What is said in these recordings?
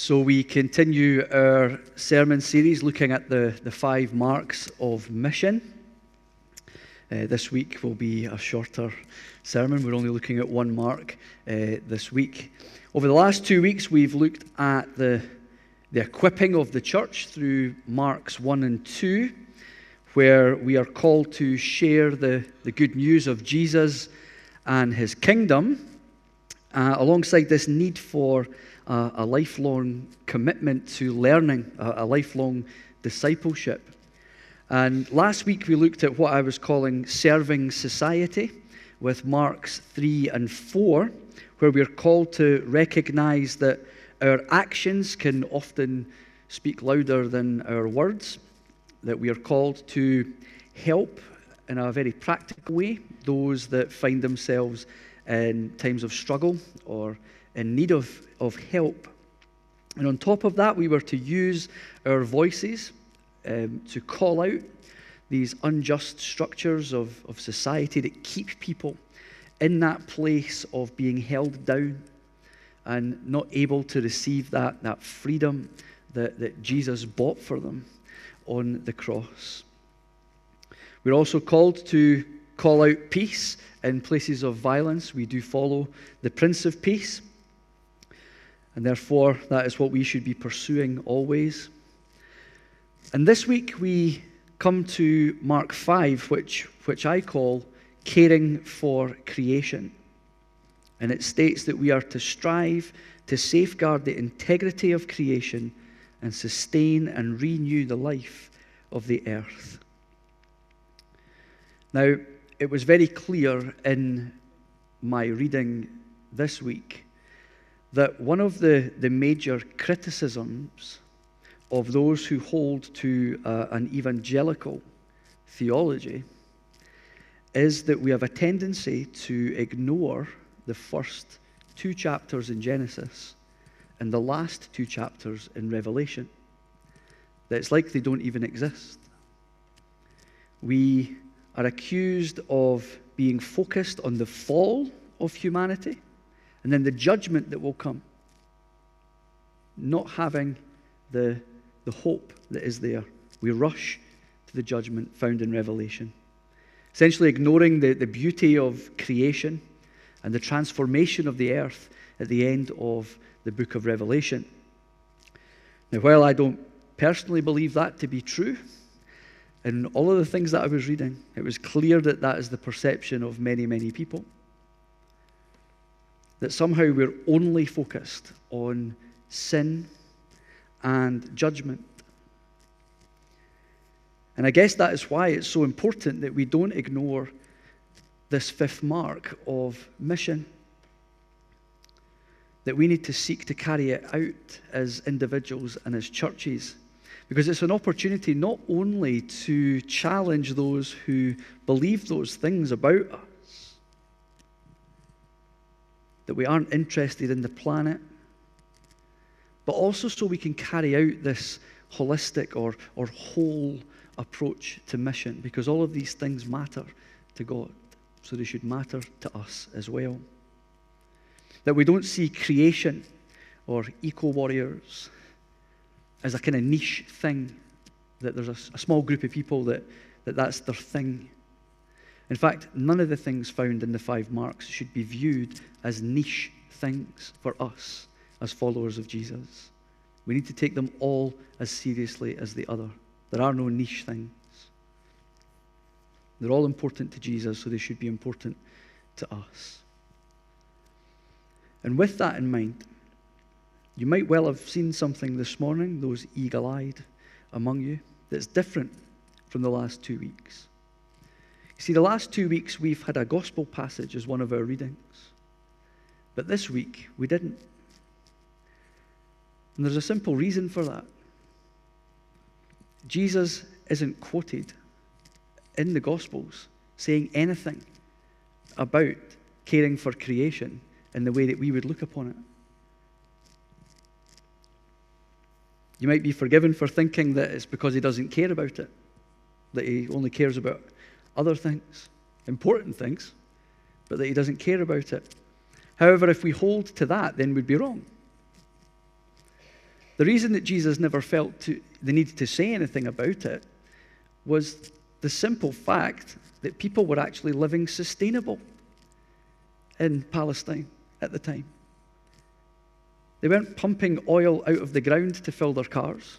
So, we continue our sermon series looking at the, the five marks of mission. Uh, this week will be a shorter sermon. We're only looking at one mark uh, this week. Over the last two weeks, we've looked at the, the equipping of the church through Marks 1 and 2, where we are called to share the, the good news of Jesus and his kingdom, uh, alongside this need for uh, a lifelong commitment to learning, a, a lifelong discipleship. And last week we looked at what I was calling serving society with Marks 3 and 4, where we're called to recognize that our actions can often speak louder than our words, that we are called to help in a very practical way those that find themselves in times of struggle or in need of, of help. And on top of that, we were to use our voices um, to call out these unjust structures of, of society that keep people in that place of being held down and not able to receive that, that freedom that, that Jesus bought for them on the cross. We're also called to call out peace in places of violence. We do follow the Prince of Peace, and therefore that is what we should be pursuing always. And this week we come to Mark 5, which, which I call caring for creation. And it states that we are to strive to safeguard the integrity of creation and sustain and renew the life of the earth. Now, it was very clear in my reading this week that one of the, the major criticisms of those who hold to uh, an evangelical theology is that we have a tendency to ignore the first two chapters in Genesis and the last two chapters in Revelation. That it's like they don't even exist. We are accused of being focused on the fall of humanity and then the judgment that will come, not having the, the hope that is there. We rush to the judgment found in Revelation, essentially ignoring the, the beauty of creation and the transformation of the earth at the end of the book of Revelation. Now, while I don't personally believe that to be true, in all of the things that I was reading, it was clear that that is the perception of many, many people. That somehow we're only focused on sin and judgment. And I guess that is why it's so important that we don't ignore this fifth mark of mission. That we need to seek to carry it out as individuals and as churches. Because it's an opportunity not only to challenge those who believe those things about us, that we aren't interested in the planet, but also so we can carry out this holistic or, or whole approach to mission, because all of these things matter to God, so they should matter to us as well. That we don't see creation or eco warriors as a kind of niche thing, that there's a, a small group of people that, that that's their thing. In fact, none of the things found in the five marks should be viewed as niche things for us as followers of Jesus. We need to take them all as seriously as the other. There are no niche things. They're all important to Jesus, so they should be important to us. And with that in mind, you might well have seen something this morning, those eagle eyed among you, that's different from the last two weeks. See, the last two weeks we've had a gospel passage as one of our readings. But this week, we didn't. And there's a simple reason for that. Jesus isn't quoted in the Gospels saying anything about caring for creation in the way that we would look upon it. You might be forgiven for thinking that it's because he doesn't care about it, that he only cares about other things, important things, but that he doesn't care about it. However, if we hold to that, then we'd be wrong. The reason that Jesus never felt to, the need to say anything about it was the simple fact that people were actually living sustainable in Palestine at the time. They weren't pumping oil out of the ground to fill their cars.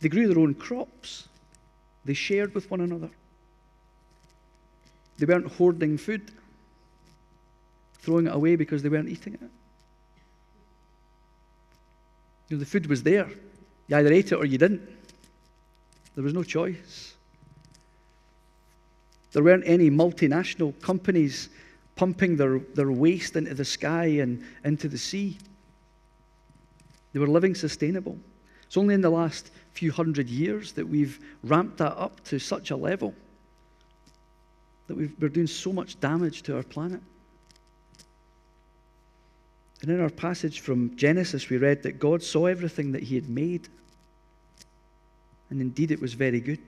They grew their own crops. They shared with one another. They weren't hoarding food, throwing it away because they weren't eating it. You know, the food was there. You either ate it or you didn't. There was no choice. There weren't any multinational companies pumping their, their waste into the sky and into the sea. They were living sustainable. It's only in the last few hundred years that we've ramped that up to such a level that we are doing so much damage to our planet. And in our passage from Genesis, we read that God saw everything that He had made, and indeed it was very good.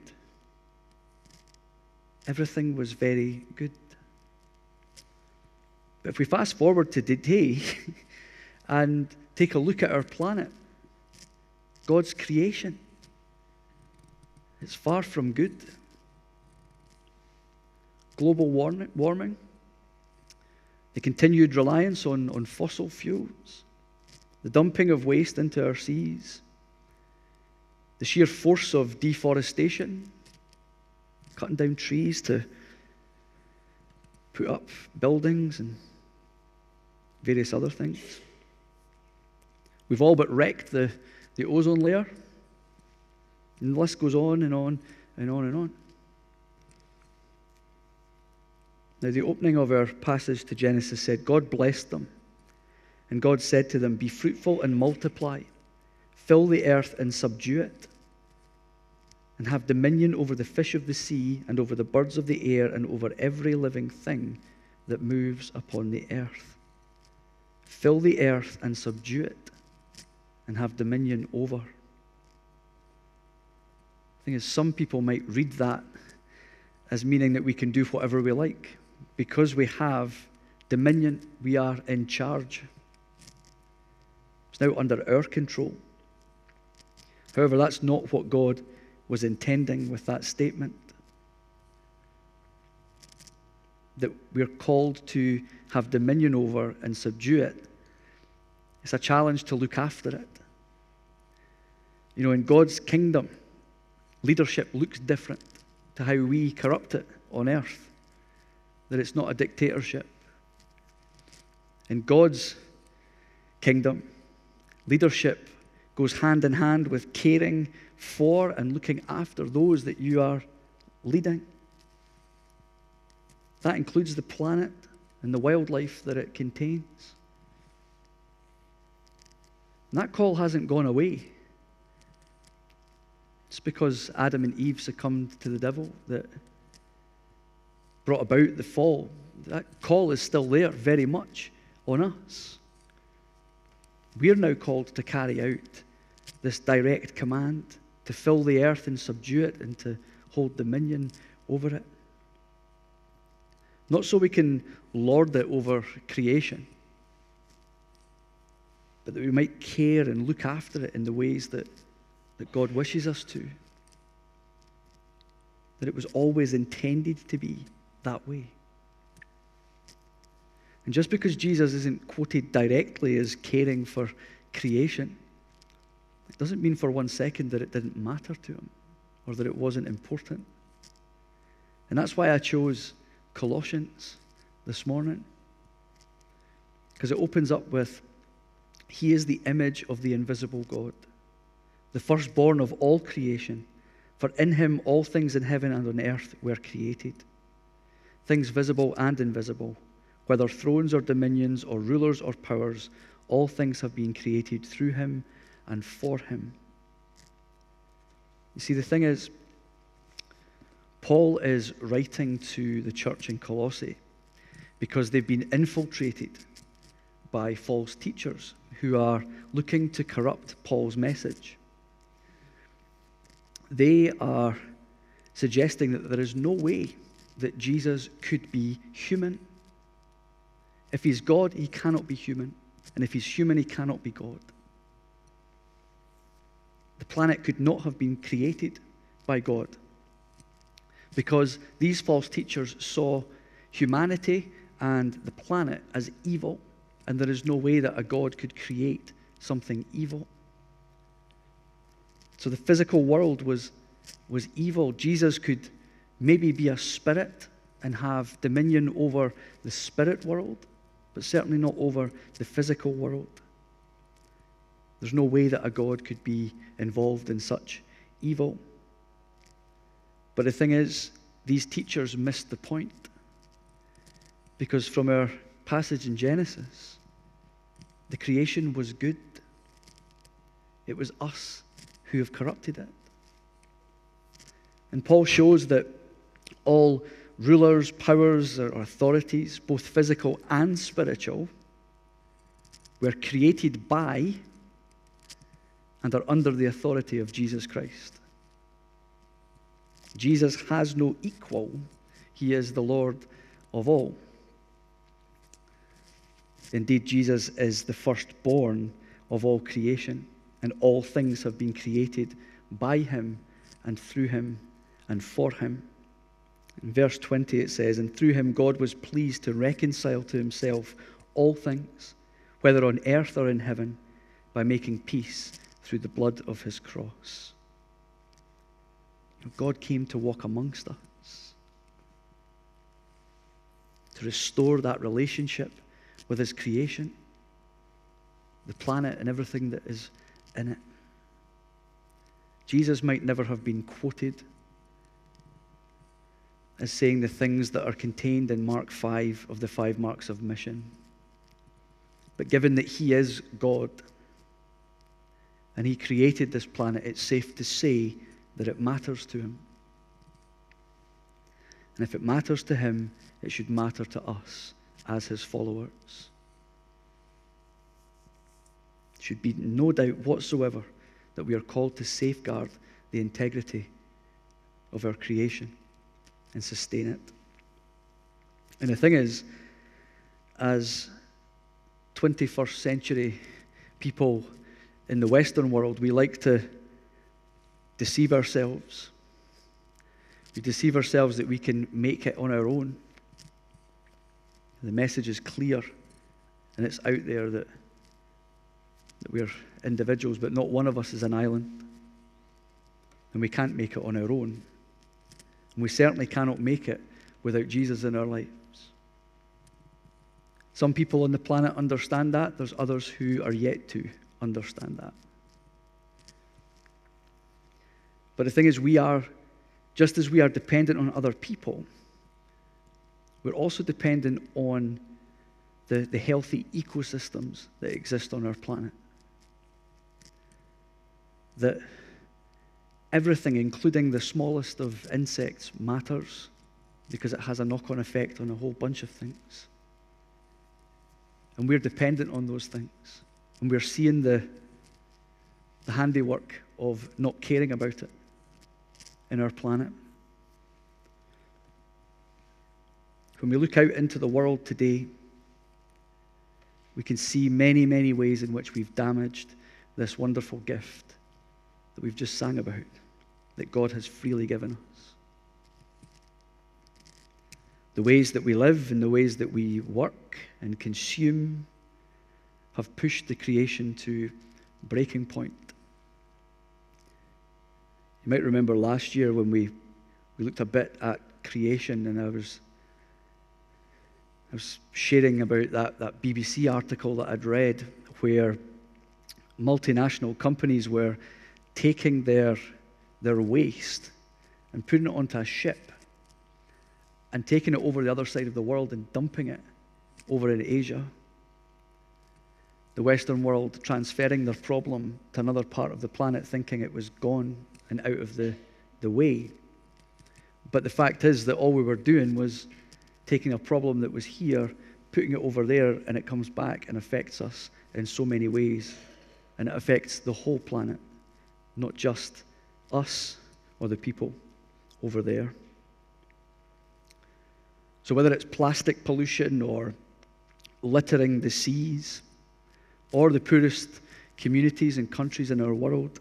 Everything was very good. But if we fast forward to today and take a look at our planet, God's creation, it's far from good. Global warming, warming the continued reliance on, on fossil fuels, the dumping of waste into our seas, the sheer force of deforestation, cutting down trees to put up buildings and various other things. We've all but wrecked the, the ozone layer. And the list goes on and on and on and on. Now, the opening of our passage to Genesis said, God blessed them. And God said to them, Be fruitful and multiply, fill the earth and subdue it, and have dominion over the fish of the sea, and over the birds of the air, and over every living thing that moves upon the earth. Fill the earth and subdue it, and have dominion over. The thing is, some people might read that as meaning that we can do whatever we like because we have dominion, we are in charge. It's now under our control. However, that's not what God was intending with that statement. That we're called to have dominion over and subdue it. It's a challenge to look after it. You know, in God's kingdom, leadership looks different to how we corrupt it on earth that it's not a dictatorship. In God's kingdom, leadership goes hand in hand with caring for and looking after those that you are leading. That includes the planet and the wildlife that it contains. And that call hasn't gone away. It's because Adam and Eve succumbed to the devil that brought about the fall, that call is still there very much on us. We're now called to carry out this direct command to fill the earth and subdue it and to hold dominion over it. Not so we can lord it over creation, but that we might care and look after it in the ways that, that God wishes us to. That it was always intended to be that way. And just because Jesus isn't quoted directly as caring for creation, it doesn't mean for one second that it didn't matter to him or that it wasn't important. And that's why I chose Colossians this morning. Because it opens up with He is the image of the invisible God, the firstborn of all creation. For in Him all things in heaven and on earth were created things visible and invisible, whether thrones or dominions or rulers or powers, all things have been created through him and for him. You see, the thing is, Paul is writing to the church in Colossae because they've been infiltrated by false teachers who are looking to corrupt Paul's message. They are suggesting that there is no way that Jesus could be human. If he's God, he cannot be human. And if he's human, he cannot be God. The planet could not have been created by God because these false teachers saw humanity and the planet as evil, and there is no way that a God could create something evil. So the physical world was, was evil. Jesus could maybe be a spirit and have dominion over the spirit world, but certainly not over the physical world. There's no way that a God could be involved in such evil. But the thing is, these teachers missed the point. Because from our passage in Genesis, the creation was good. It was us who have corrupted it. And Paul shows that all rulers, powers, or authorities, both physical and spiritual, were created by and are under the authority of Jesus Christ. Jesus has no equal, he is the Lord of all. Indeed, Jesus is the firstborn of all creation, and all things have been created by him and through him and for him. In verse 20, it says, And through him God was pleased to reconcile to himself all things, whether on earth or in heaven, by making peace through the blood of his cross. God came to walk amongst us, to restore that relationship with his creation, the planet, and everything that is in it. Jesus might never have been quoted as saying the things that are contained in Mark 5 of the five marks of mission. But given that he is God and he created this planet, it's safe to say that it matters to him. And if it matters to him, it should matter to us as his followers. There should be no doubt whatsoever that we are called to safeguard the integrity of our creation and sustain it. And the thing is, as 21st century people in the Western world, we like to deceive ourselves. We deceive ourselves that we can make it on our own. The message is clear and it's out there that, that we're individuals, but not one of us is an island. And we can't make it on our own. And we certainly cannot make it without Jesus in our lives. Some people on the planet understand that, there's others who are yet to understand that. But the thing is, we are, just as we are dependent on other people, we're also dependent on the, the healthy ecosystems that exist on our planet. That everything, including the smallest of insects, matters because it has a knock on effect on a whole bunch of things. And we're dependent on those things. And we're seeing the, the handiwork of not caring about it in our planet. When we look out into the world today, we can see many, many ways in which we've damaged this wonderful gift that we've just sang about, that God has freely given us. The ways that we live and the ways that we work and consume have pushed the creation to breaking point. You might remember last year when we, we looked a bit at creation and I was I was sharing about that, that BBC article that I'd read where multinational companies were taking their, their waste and putting it onto a ship and taking it over the other side of the world and dumping it over in Asia. The Western world transferring their problem to another part of the planet, thinking it was gone and out of the, the way. But the fact is that all we were doing was taking a problem that was here, putting it over there, and it comes back and affects us in so many ways. And it affects the whole planet, not just us or the people over there. So, whether it's plastic pollution or littering the seas or the poorest communities and countries in our world,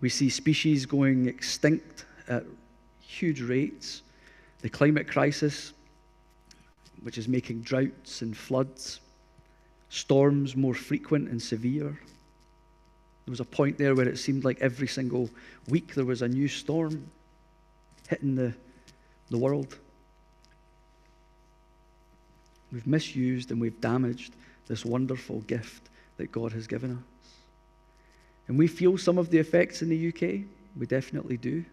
we see species going extinct at huge rates. The climate crisis, which is making droughts and floods, storms more frequent and severe. There was a point there where it seemed like every single week there was a new storm hitting the, the world. We've misused and we've damaged this wonderful gift that God has given us. And we feel some of the effects in the UK. We definitely do.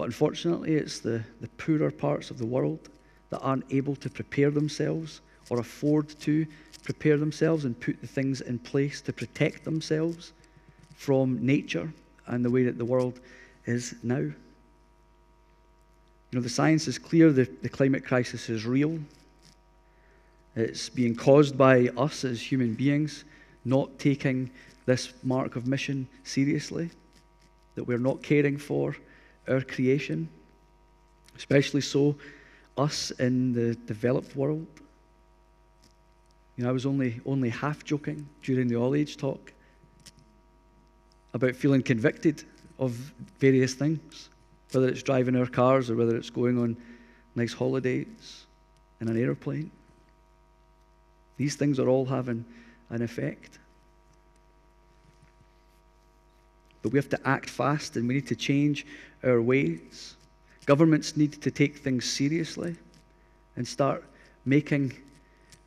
But unfortunately, it's the, the poorer parts of the world that aren't able to prepare themselves or afford to prepare themselves and put the things in place to protect themselves from nature and the way that the world is now. You know, the science is clear, the, the climate crisis is real. It's being caused by us as human beings not taking this mark of mission seriously, that we're not caring for our creation, especially so us in the developed world. You know, I was only, only half joking during the all age talk about feeling convicted of various things, whether it's driving our cars or whether it's going on nice holidays in an airplane. These things are all having an effect. But we have to act fast and we need to change our ways. Governments need to take things seriously and start making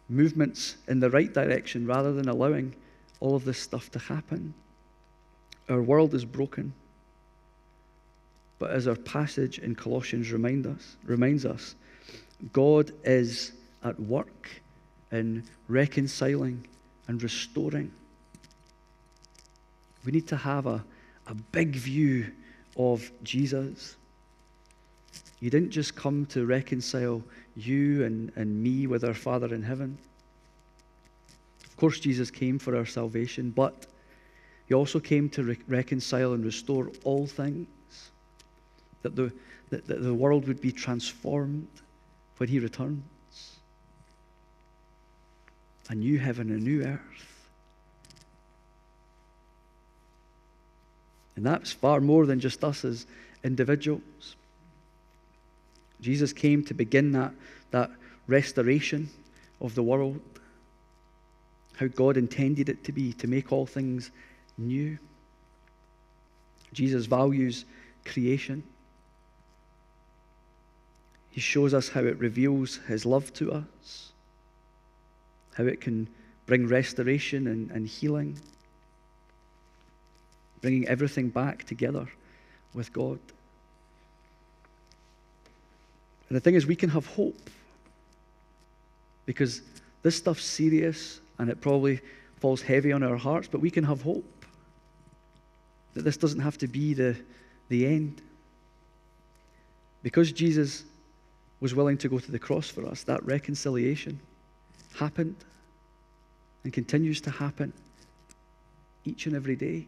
movements in the right direction rather than allowing all of this stuff to happen. Our world is broken. But as our passage in Colossians remind us, reminds us, God is at work in reconciling and restoring. We need to have a, a big view of Jesus. He didn't just come to reconcile you and, and me with our Father in heaven. Of course, Jesus came for our salvation, but he also came to re- reconcile and restore all things, that the, that, that the world would be transformed when he returns. A new heaven, a new earth. And that's far more than just us as individuals. Jesus came to begin that, that restoration of the world, how God intended it to be, to make all things new. Jesus values creation. He shows us how it reveals his love to us, how it can bring restoration and, and healing bringing everything back together with God. And the thing is, we can have hope because this stuff's serious and it probably falls heavy on our hearts, but we can have hope that this doesn't have to be the, the end. Because Jesus was willing to go to the cross for us, that reconciliation happened and continues to happen each and every day.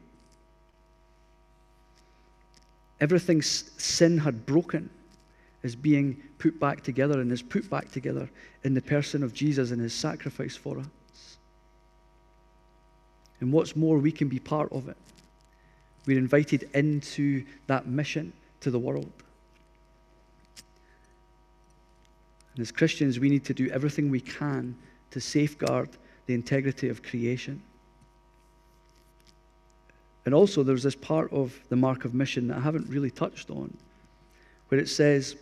Everything sin had broken is being put back together and is put back together in the person of Jesus and his sacrifice for us. And what's more, we can be part of it. We're invited into that mission to the world. And as Christians, we need to do everything we can to safeguard the integrity of creation. And also, there's this part of the mark of mission that I haven't really touched on, where it says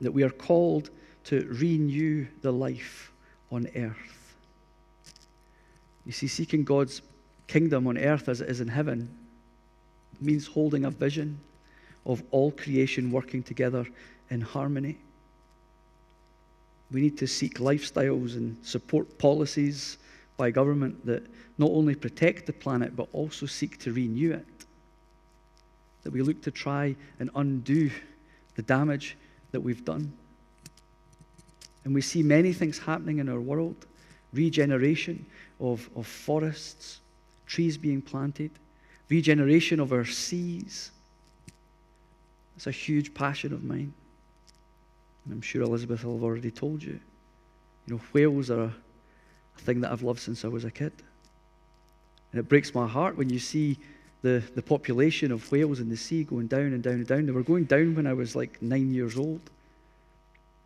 that we are called to renew the life on earth. You see, seeking God's kingdom on earth as it is in heaven means holding a vision, of all creation working together in harmony. We need to seek lifestyles and support policies by government that not only protect the planet but also seek to renew it. That we look to try and undo the damage that we've done. And we see many things happening in our world regeneration of, of forests, trees being planted, regeneration of our seas. It's a huge passion of mine. And I'm sure Elizabeth will have already told you. You know, whales are a, thing that I've loved since I was a kid. And it breaks my heart when you see the, the population of whales in the sea going down and down and down. They were going down when I was like nine years old.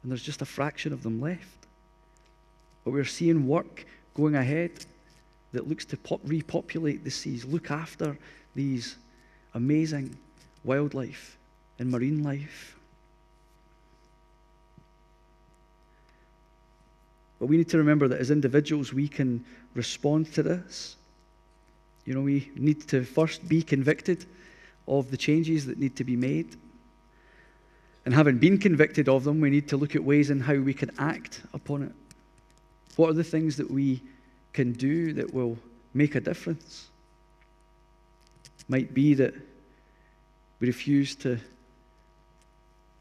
And there's just a fraction of them left. But we're seeing work going ahead that looks to pop, repopulate the seas, look after these amazing wildlife and marine life. But we need to remember that as individuals, we can respond to this. You know, we need to first be convicted of the changes that need to be made. And having been convicted of them, we need to look at ways in how we can act upon it. What are the things that we can do that will make a difference? Might be that we refuse to,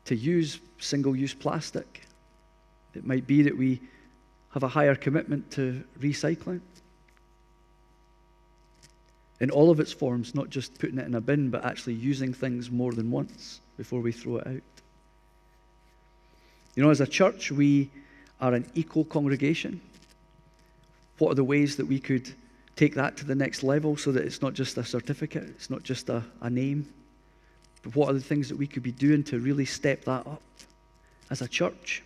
to use single use plastic. It might be that we have a higher commitment to recycling in all of its forms, not just putting it in a bin, but actually using things more than once before we throw it out. You know, as a church, we are an Eco-Congregation. What are the ways that we could take that to the next level so that it's not just a certificate, it's not just a, a name, but what are the things that we could be doing to really step that up as a church?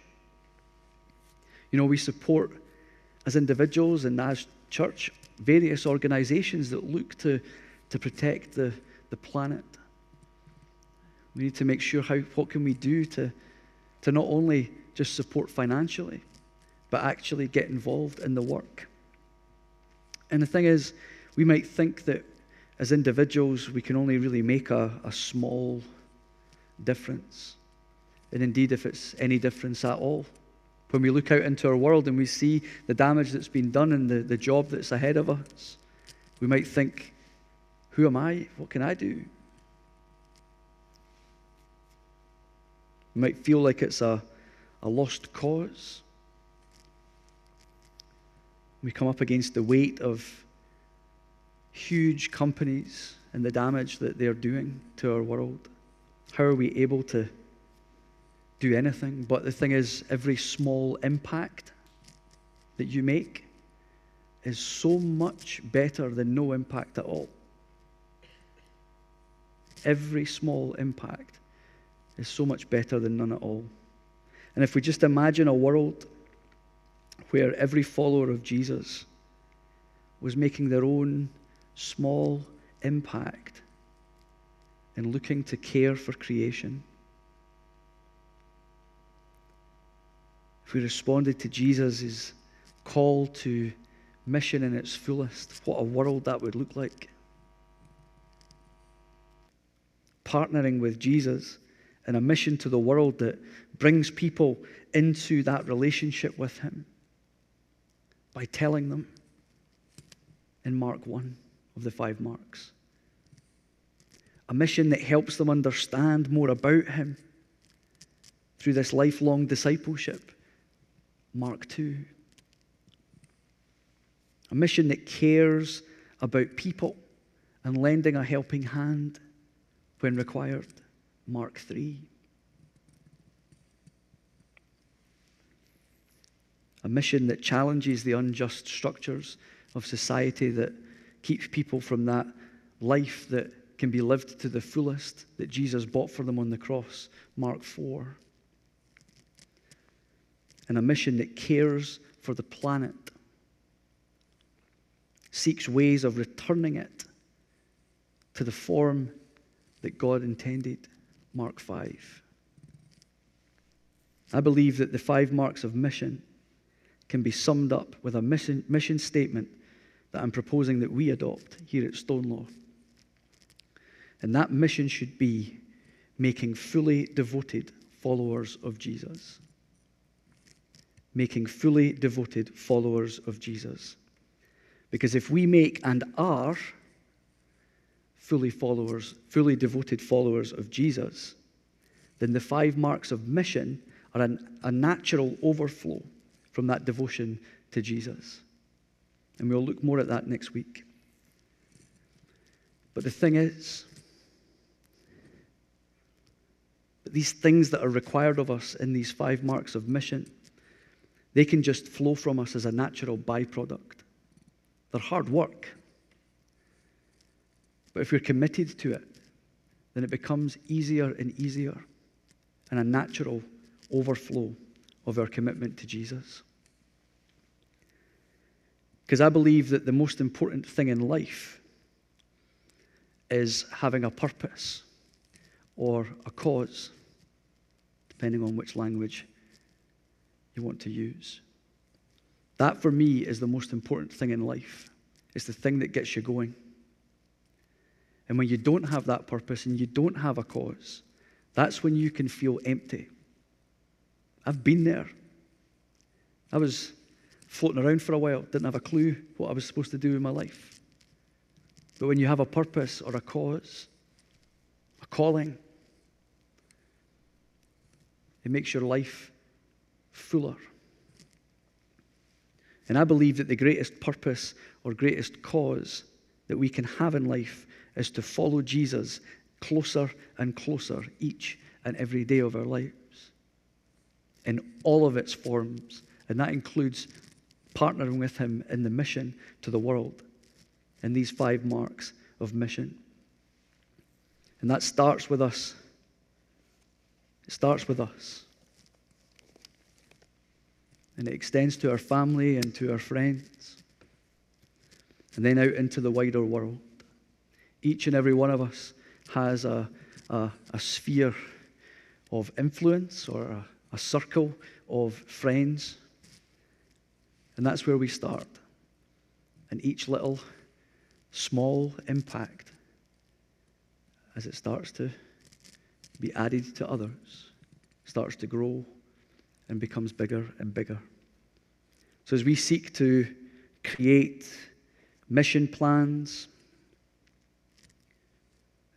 You know, we support as individuals and as church various organizations that look to, to protect the, the planet. We need to make sure how what can we do to, to not only just support financially, but actually get involved in the work. And the thing is, we might think that as individuals we can only really make a, a small difference. And indeed, if it's any difference at all when we look out into our world and we see the damage that's been done and the, the job that's ahead of us, we might think, Who am I? What can I do? We might feel like it's a, a lost cause. We come up against the weight of huge companies and the damage that they're doing to our world. How are we able to do anything. But the thing is, every small impact that you make is so much better than no impact at all. Every small impact is so much better than none at all. And if we just imagine a world where every follower of Jesus was making their own small impact in looking to care for creation we responded to Jesus' call to mission in its fullest, what a world that would look like. Partnering with Jesus in a mission to the world that brings people into that relationship with Him by telling them in Mark 1 of the five marks. A mission that helps them understand more about Him through this lifelong discipleship Mark 2. A mission that cares about people and lending a helping hand when required. Mark 3. A mission that challenges the unjust structures of society that keeps people from that life that can be lived to the fullest that Jesus bought for them on the cross. Mark 4 and a mission that cares for the planet, seeks ways of returning it to the form that God intended. Mark 5. I believe that the five marks of mission can be summed up with a mission, mission statement that I'm proposing that we adopt here at Stonelaw. And that mission should be making fully devoted followers of Jesus. Making fully devoted followers of Jesus. Because if we make and are fully followers, fully devoted followers of Jesus, then the five marks of mission are an, a natural overflow from that devotion to Jesus. And we'll look more at that next week. But the thing is, these things that are required of us in these five marks of mission, they can just flow from us as a natural byproduct. They're hard work. But if we're committed to it, then it becomes easier and easier and a natural overflow of our commitment to Jesus. Because I believe that the most important thing in life is having a purpose or a cause, depending on which language you want to use. That, for me, is the most important thing in life. It's the thing that gets you going. And when you don't have that purpose and you don't have a cause, that's when you can feel empty. I've been there. I was floating around for a while, didn't have a clue what I was supposed to do in my life. But when you have a purpose or a cause, a calling, it makes your life fuller. And I believe that the greatest purpose or greatest cause that we can have in life is to follow Jesus closer and closer each and every day of our lives in all of its forms. And that includes partnering with Him in the mission to the world in these five marks of mission. And that starts with us. It starts with us. And it extends to our family and to our friends. And then out into the wider world. Each and every one of us has a, a, a sphere of influence or a, a circle of friends. And that's where we start. And each little small impact as it starts to be added to others, starts to grow and becomes bigger and bigger. So, as we seek to create mission plans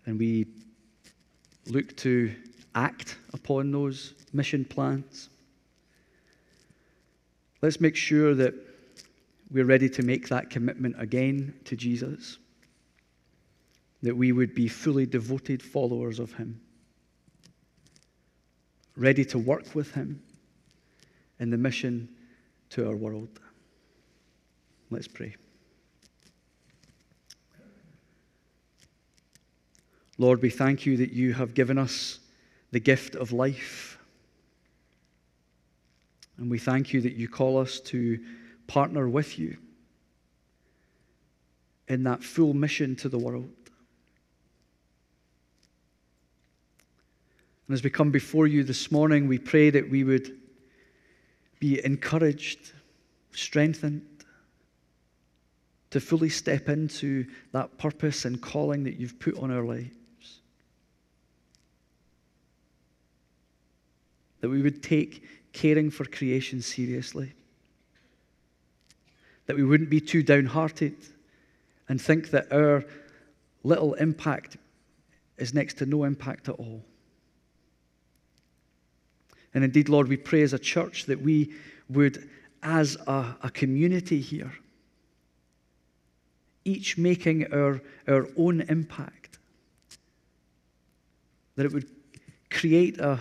and we look to act upon those mission plans, let's make sure that we're ready to make that commitment again to Jesus, that we would be fully devoted followers of Him, ready to work with Him in the mission to our world. Let's pray. Lord, we thank you that you have given us the gift of life. And we thank you that you call us to partner with you in that full mission to the world. And as we come before you this morning, we pray that we would be encouraged, strengthened to fully step into that purpose and calling that you've put on our lives. That we would take caring for creation seriously. That we wouldn't be too downhearted and think that our little impact is next to no impact at all. And indeed, Lord, we pray as a church that we would, as a, a community here, each making our, our own impact, that it would create a,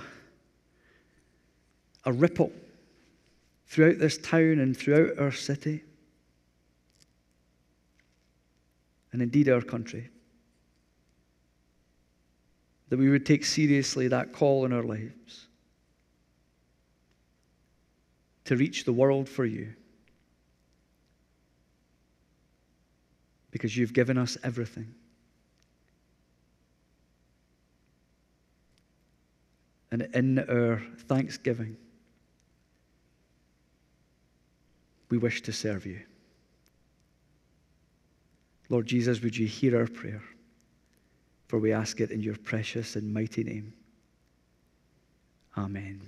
a ripple throughout this town and throughout our city, and indeed our country. That we would take seriously that call in our lives to reach the world for you. Because you've given us everything. And in our thanksgiving, we wish to serve you. Lord Jesus, would you hear our prayer? For we ask it in your precious and mighty name. Amen.